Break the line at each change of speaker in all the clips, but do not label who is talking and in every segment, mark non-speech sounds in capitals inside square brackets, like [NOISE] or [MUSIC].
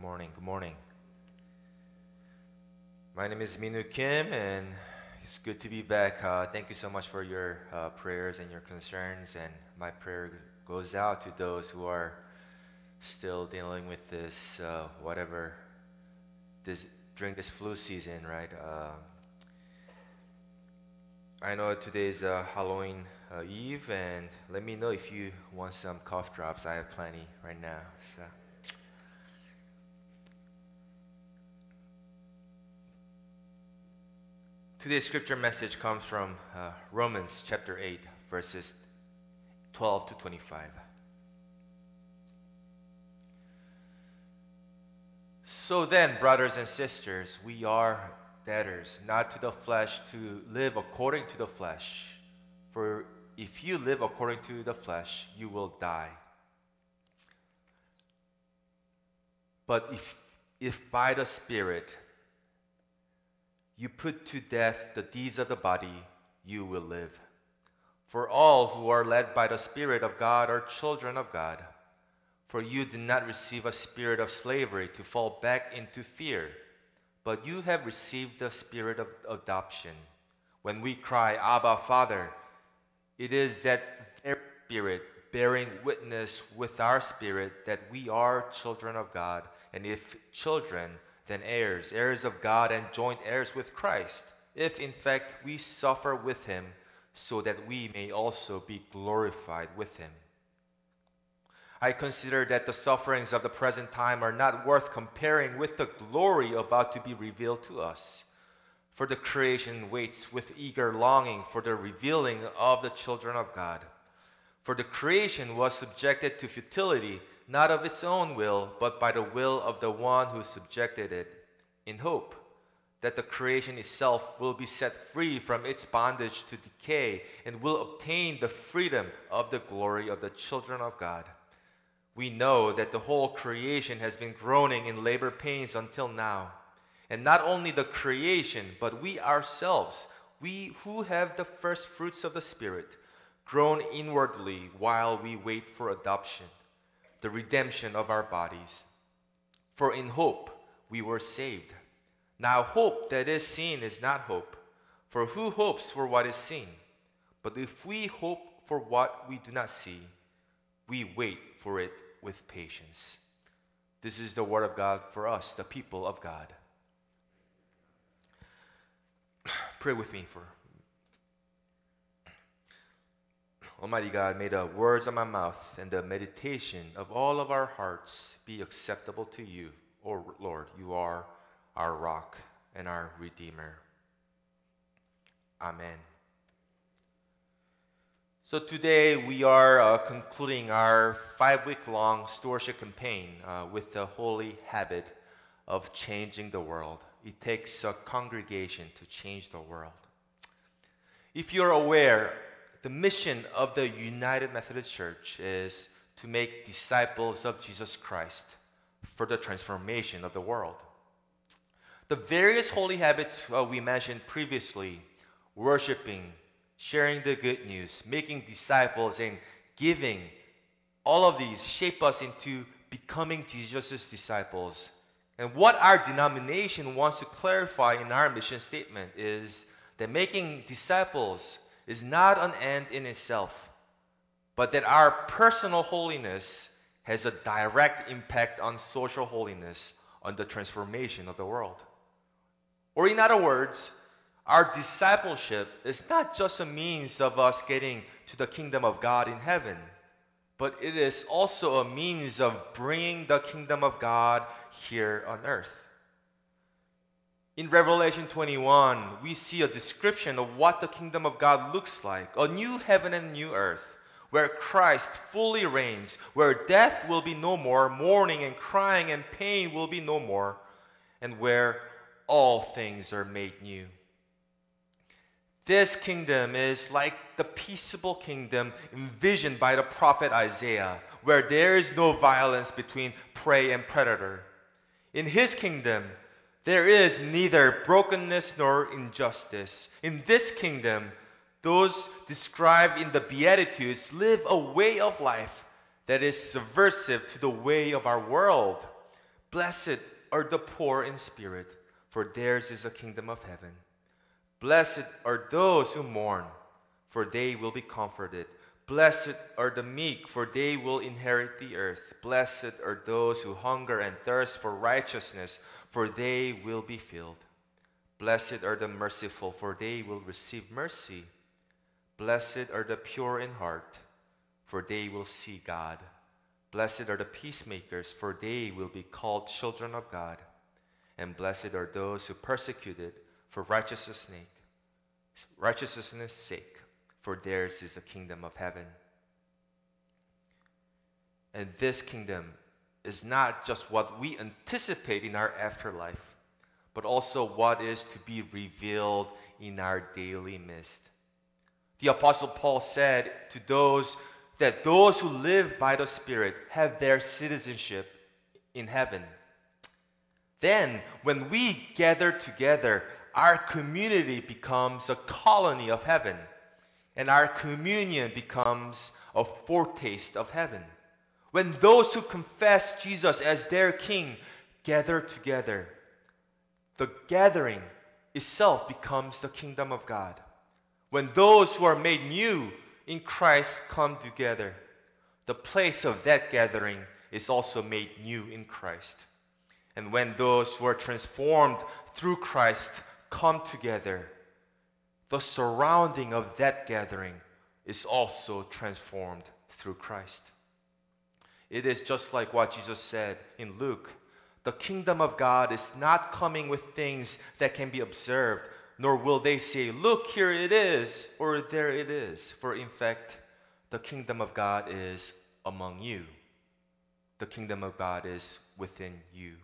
morning. Good morning. My name is Minu Kim, and it's good to be back. Uh, thank you so much for your uh, prayers and your concerns. And my prayer goes out to those who are still dealing with this, uh, whatever, this during this flu season, right? Uh, I know today's uh, Halloween uh, Eve, and let me know if you want some cough drops. I have plenty right now. So. Today's scripture message comes from uh, Romans chapter 8, verses 12 to 25. So then, brothers and sisters, we are debtors, not to the flesh, to live according to the flesh. For if you live according to the flesh, you will die. But if, if by the Spirit you put to death the deeds of the body, you will live. For all who are led by the Spirit of God are children of God. For you did not receive a spirit of slavery to fall back into fear, but you have received the spirit of adoption. When we cry, Abba, Father, it is that very spirit bearing witness with our spirit that we are children of God, and if children, then heirs, heirs of God and joint heirs with Christ, if in fact we suffer with him, so that we may also be glorified with him. I consider that the sufferings of the present time are not worth comparing with the glory about to be revealed to us. For the creation waits with eager longing for the revealing of the children of God. For the creation was subjected to futility not of its own will, but by the will of the one who subjected it, in hope that the creation itself will be set free from its bondage to decay and will obtain the freedom of the glory of the children of God. We know that the whole creation has been groaning in labor pains until now. And not only the creation, but we ourselves, we who have the first fruits of the Spirit, groan inwardly while we wait for adoption the redemption of our bodies. For in hope we were saved. Now, hope that is seen is not hope, for who hopes for what is seen? But if we hope for what we do not see, we wait for it with patience. This is the word of God for us, the people of God. [CLEARS THROAT] Pray with me for Almighty God, may the words of my mouth and the meditation of all of our hearts be acceptable to you. O Lord, you are our rock and our redeemer. Amen. So today we are uh, concluding our five week long stewardship campaign uh, with the holy habit of changing the world. It takes a congregation to change the world. If you're aware, the mission of the United Methodist Church is to make disciples of Jesus Christ for the transformation of the world. The various holy habits uh, we mentioned previously worshiping, sharing the good news, making disciples, and giving all of these shape us into becoming Jesus' disciples. And what our denomination wants to clarify in our mission statement is that making disciples is not an end in itself, but that our personal holiness has a direct impact on social holiness, on the transformation of the world. Or, in other words, our discipleship is not just a means of us getting to the kingdom of God in heaven, but it is also a means of bringing the kingdom of God here on earth. In Revelation 21, we see a description of what the kingdom of God looks like a new heaven and new earth, where Christ fully reigns, where death will be no more, mourning and crying and pain will be no more, and where all things are made new. This kingdom is like the peaceable kingdom envisioned by the prophet Isaiah, where there is no violence between prey and predator. In his kingdom, there is neither brokenness nor injustice. In this kingdom, those described in the Beatitudes live a way of life that is subversive to the way of our world. Blessed are the poor in spirit, for theirs is the kingdom of heaven. Blessed are those who mourn, for they will be comforted. Blessed are the meek, for they will inherit the earth. Blessed are those who hunger and thirst for righteousness, for they will be filled. Blessed are the merciful, for they will receive mercy. Blessed are the pure in heart, for they will see God. Blessed are the peacemakers, for they will be called children of God. And blessed are those who persecuted for righteousness' sake, righteousness' sake, for theirs is the kingdom of heaven. And this kingdom is not just what we anticipate in our afterlife, but also what is to be revealed in our daily midst. The Apostle Paul said to those that those who live by the Spirit have their citizenship in heaven. Then, when we gather together, our community becomes a colony of heaven, and our communion becomes a foretaste of heaven. When those who confess Jesus as their King gather together, the gathering itself becomes the kingdom of God. When those who are made new in Christ come together, the place of that gathering is also made new in Christ. And when those who are transformed through Christ come together, the surrounding of that gathering is also transformed through Christ. It is just like what Jesus said in Luke the kingdom of God is not coming with things that can be observed, nor will they say, Look, here it is, or there it is. For in fact, the kingdom of God is among you. The kingdom of God is within you.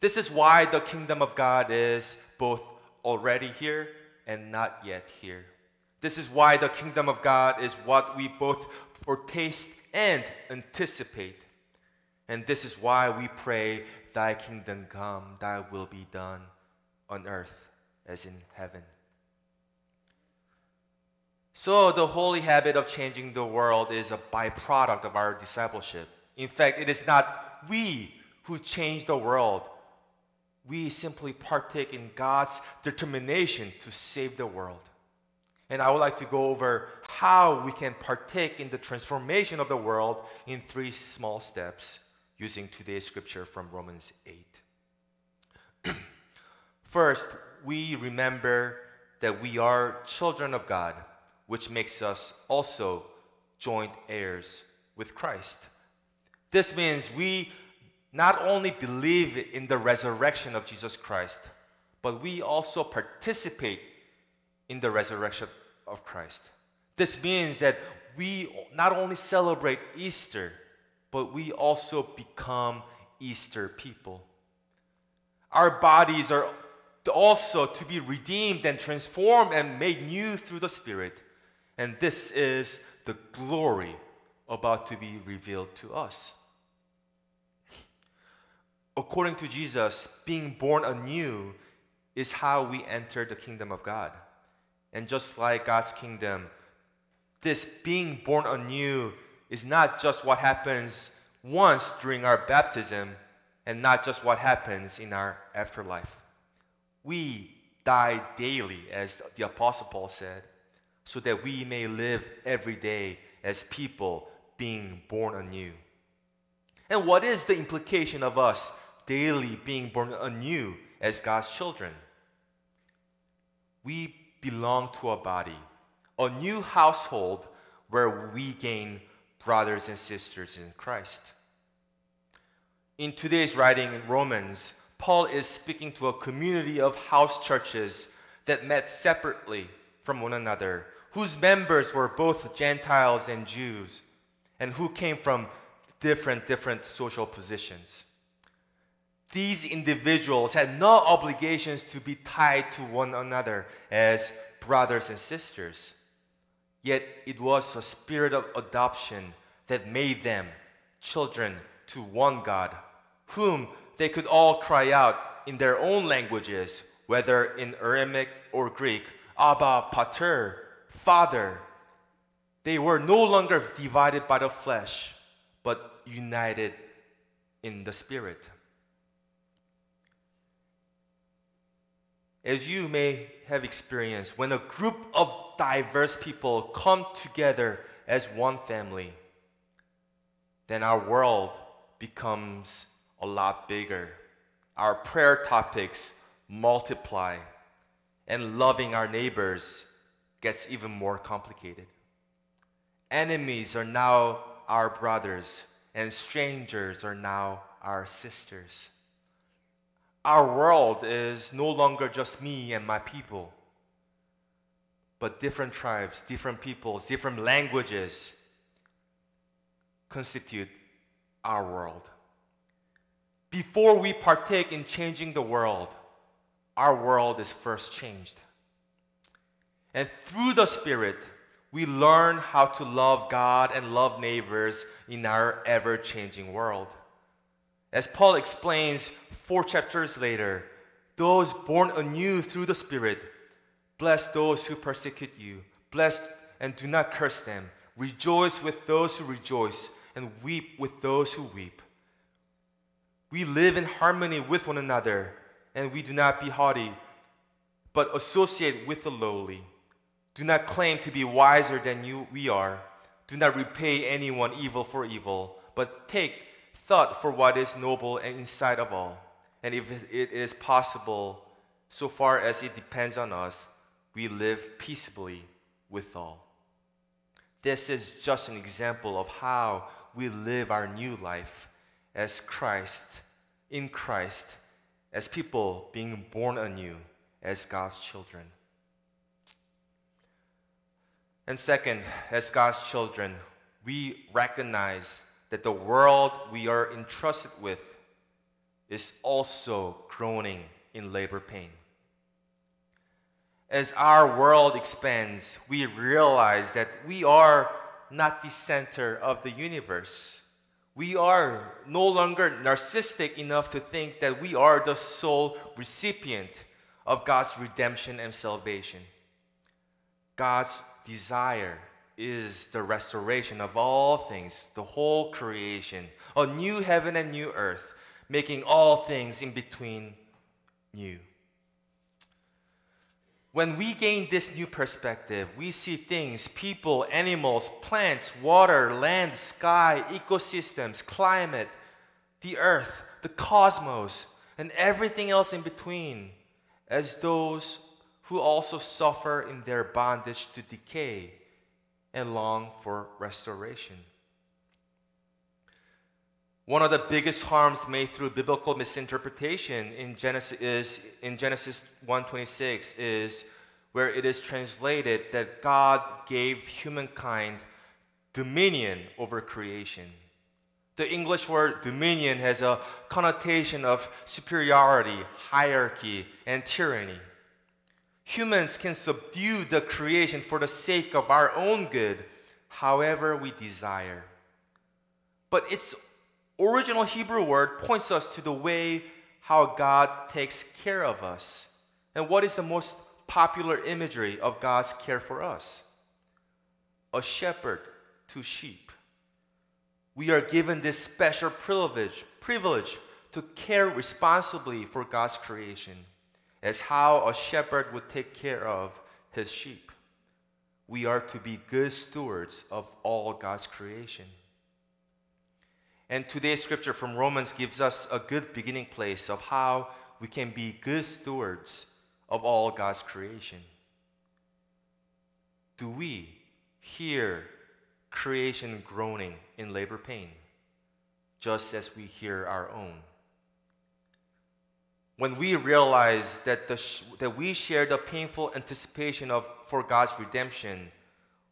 This is why the kingdom of God is both already here and not yet here. This is why the kingdom of God is what we both foretaste and anticipate. And this is why we pray, Thy kingdom come, Thy will be done on earth as in heaven. So, the holy habit of changing the world is a byproduct of our discipleship. In fact, it is not we who change the world, we simply partake in God's determination to save the world. And I would like to go over how we can partake in the transformation of the world in three small steps using today's scripture from Romans 8. [CLEARS THROAT] First, we remember that we are children of God, which makes us also joint heirs with Christ. This means we not only believe in the resurrection of Jesus Christ, but we also participate in the resurrection of Christ. This means that we not only celebrate Easter, but we also become Easter people. Our bodies are also to be redeemed and transformed and made new through the Spirit. And this is the glory about to be revealed to us. According to Jesus, being born anew is how we enter the kingdom of God. And just like God's kingdom, this being born anew is not just what happens once during our baptism and not just what happens in our afterlife. We die daily, as the Apostle Paul said, so that we may live every day as people being born anew. And what is the implication of us daily being born anew as God's children? We belong to a body, a new household where we gain brothers and sisters in Christ. In today's writing in Romans, Paul is speaking to a community of house churches that met separately from one another, whose members were both Gentiles and Jews, and who came from different, different social positions. These individuals had no obligations to be tied to one another as brothers and sisters. Yet it was a spirit of adoption that made them children to one God, whom they could all cry out in their own languages, whether in Aramaic or Greek, Abba, Pater, Father. They were no longer divided by the flesh, but united in the Spirit. As you may have experienced, when a group of diverse people come together as one family, then our world becomes a lot bigger. Our prayer topics multiply, and loving our neighbors gets even more complicated. Enemies are now our brothers, and strangers are now our sisters. Our world is no longer just me and my people, but different tribes, different peoples, different languages constitute our world. Before we partake in changing the world, our world is first changed. And through the Spirit, we learn how to love God and love neighbors in our ever changing world. As Paul explains four chapters later, those born anew through the Spirit, bless those who persecute you, bless and do not curse them, rejoice with those who rejoice, and weep with those who weep. We live in harmony with one another, and we do not be haughty, but associate with the lowly. Do not claim to be wiser than you, we are. Do not repay anyone evil for evil, but take thought for what is noble and inside of all. And if it is possible, so far as it depends on us, we live peaceably with all. This is just an example of how we live our new life as Christ, in Christ, as people being born anew, as God's children. And second, as God's children, we recognize that the world we are entrusted with is also groaning in labor pain. As our world expands, we realize that we are not the center of the universe. We are no longer narcissistic enough to think that we are the sole recipient of God's redemption and salvation. God's desire is the restoration of all things, the whole creation, a new heaven and new earth, making all things in between new. When we gain this new perspective, we see things, people, animals, plants, water, land, sky, ecosystems, climate, the earth, the cosmos, and everything else in between as those who also suffer in their bondage to decay and long for restoration. One of the biggest harms made through biblical misinterpretation in Genesis is in Genesis 1:26 is where it is translated that God gave humankind dominion over creation. The English word dominion has a connotation of superiority, hierarchy, and tyranny humans can subdue the creation for the sake of our own good, however we desire. But its original Hebrew word points us to the way how God takes care of us. And what is the most popular imagery of God's care for us? A shepherd to sheep. We are given this special privilege, privilege to care responsibly for God's creation as how a shepherd would take care of his sheep. We are to be good stewards of all God's creation. And today's scripture from Romans gives us a good beginning place of how we can be good stewards of all God's creation. Do we hear creation groaning in labor pain, just as we hear our own? When we realize that, the sh- that we share the painful anticipation of for God's redemption,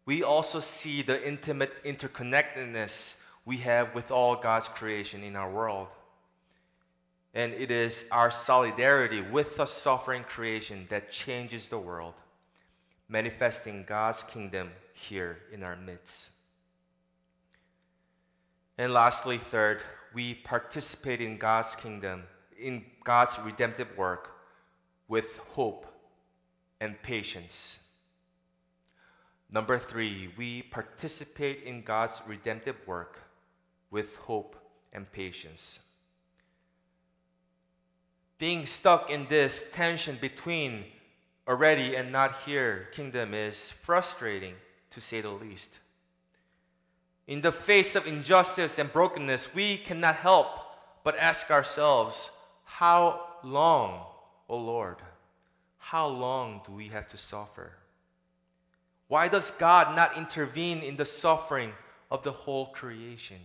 we also see the intimate interconnectedness we have with all God's creation in our world. And it is our solidarity with the suffering creation that changes the world, manifesting God's kingdom here in our midst. And lastly, third, we participate in God's kingdom in God's redemptive work with hope and patience. Number three, we participate in God's redemptive work with hope and patience. being stuck in this tension between already and not here kingdom is frustrating, to say the least. In the face of injustice and brokenness, we cannot help but ask ourselves, How long, O Lord? How long do we have to suffer? Why does God not intervene in the suffering of the whole creation?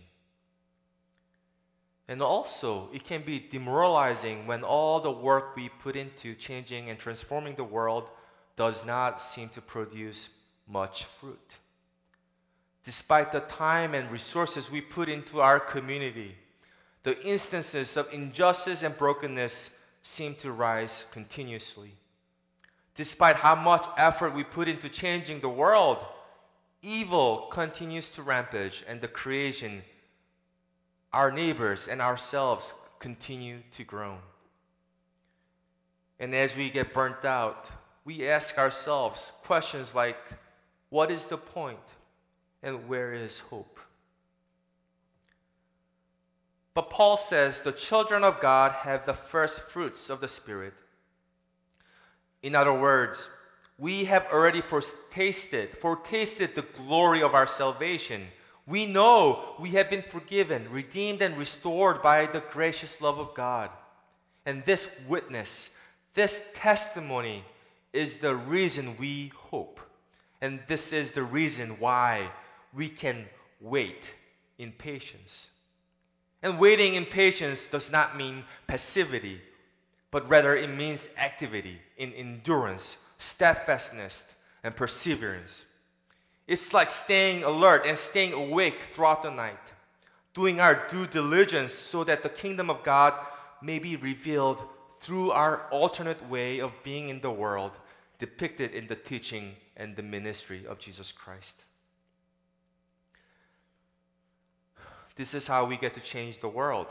And also, it can be demoralizing when all the work we put into changing and transforming the world does not seem to produce much fruit. Despite the time and resources we put into our community, the instances of injustice and brokenness seem to rise continuously. Despite how much effort we put into changing the world, evil continues to rampage and the creation our neighbors and ourselves continue to groan. And as we get burnt out, we ask ourselves questions like what is the point? and where is hope? But Paul says the children of God have the first fruits of the Spirit. In other words, we have already foretasted, foretasted the glory of our salvation we know we have been forgiven, redeemed, and restored by the gracious love of God. And this witness, this testimony, is the reason we hope. And this is the reason why we can wait in patience. And waiting in patience does not mean passivity, but rather it means activity in endurance, steadfastness, and perseverance. It's like staying alert and staying awake throughout the night, doing our due diligence so that the kingdom of God may be revealed through our alternate way of being in the world, depicted in the teaching and the ministry of Jesus Christ. This is how we get to change the world.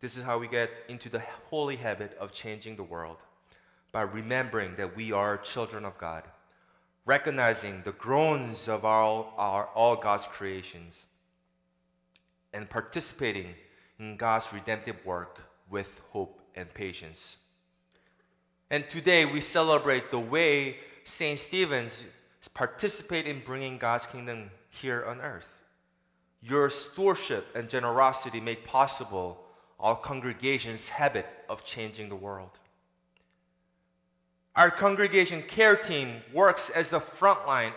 This is how we get into the holy habit of changing the world by remembering that we are children of God recognizing the groans of all, our, all God's creations, and participating in God's redemptive work with hope and patience. And today we celebrate the way St. Stephen's participate in bringing God's kingdom here on earth. Your stewardship and generosity make possible our congregation's habit of changing the world. Our congregation care team works as the front line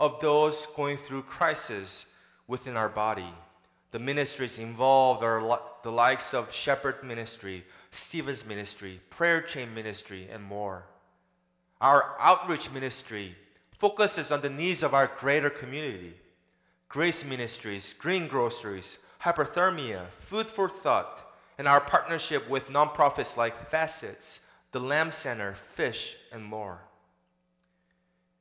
of those going through crisis within our body. The ministries involved are the likes of Shepherd Ministry, Stephen's Ministry, Prayer Chain Ministry, and more. Our outreach ministry focuses on the needs of our greater community. Grace Ministries, Green Groceries, Hypothermia, Food for Thought, and our partnership with nonprofits like Facets, the Lamb Center, Fish, and more.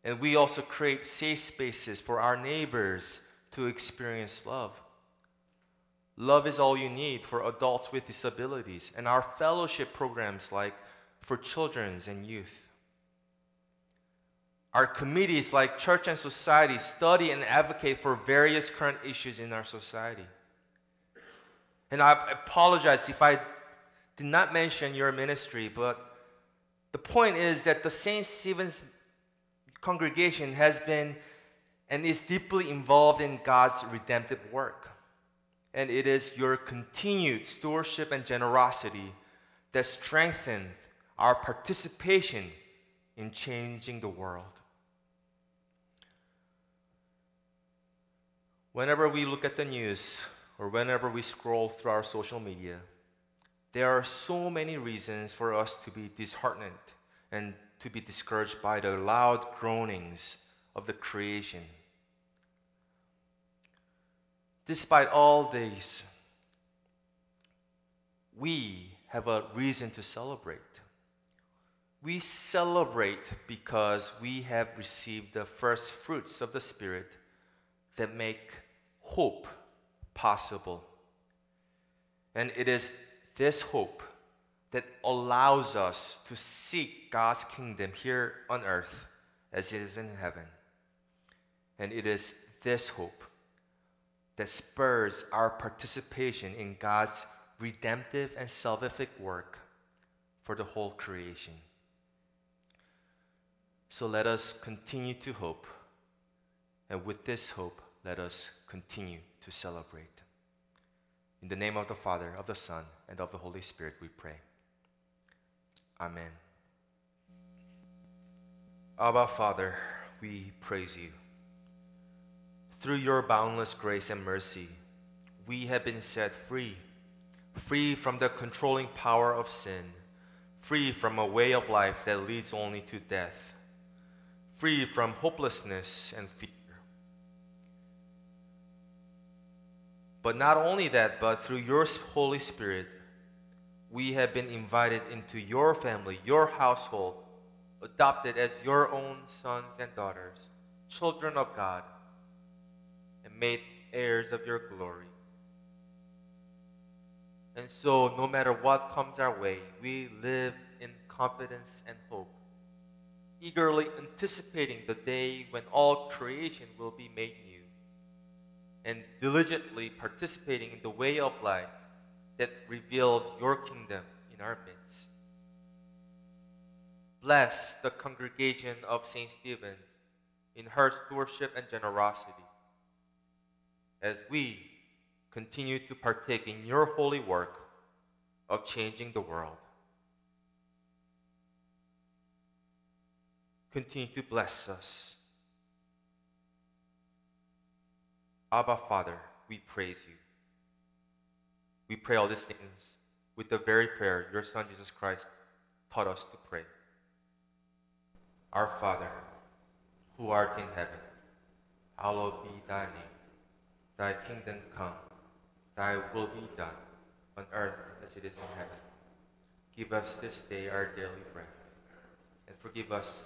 And we also create safe spaces for our neighbors to experience love. Love is all you need for adults with disabilities, and our fellowship programs like for children's and youth. Our committees like Church and Society study and advocate for various current issues in our society. And I apologize if I did not mention your ministry, but the point is that the St. Stephen's congregation has been and is deeply involved in God's redemptive work. And it is your continued stewardship and generosity that strengthens our participation in changing the world. Whenever we look at the news or whenever we scroll through our social media, there are so many reasons for us to be disheartened and to be discouraged by the loud groanings of the creation. Despite all these, we have a reason to celebrate. We celebrate because we have received the first fruits of the Spirit that make hope possible. And it is this hope that allows us to seek God's kingdom here on earth as it is in heaven. And it is this hope that spurs our participation in God's redemptive and salvific work for the whole creation. So let us continue to hope, and with this hope, let us continue to celebrate. In the name of the Father, of the Son, and of the Holy Spirit, we pray. Amen. Abba, Father, we praise you. Through your boundless grace and mercy, we have been set free, free from the controlling power of sin, free from a way of life that leads only to death, free from hopelessness and fear. But not only that, but through your Holy Spirit, we have been invited into your family, your household, adopted as your own sons and daughters, children of God, and made heirs of your glory. And so, no matter what comes our way, we live in confidence and hope, eagerly anticipating the day when all creation will be made new, and diligently participating in the way of life that reveals your kingdom in our midst. Bless the congregation of St. Stephen's in her stewardship and generosity as we continue to partake in your holy work of changing the world. Continue to bless us. Abba, Father, we praise you. We pray all these things with the very prayer your Son Jesus Christ taught us to pray. Our Father, who art in heaven, hallowed be thy name. Thy kingdom come, thy will be done, on earth as it is in heaven. Give us this day our daily bread, and forgive us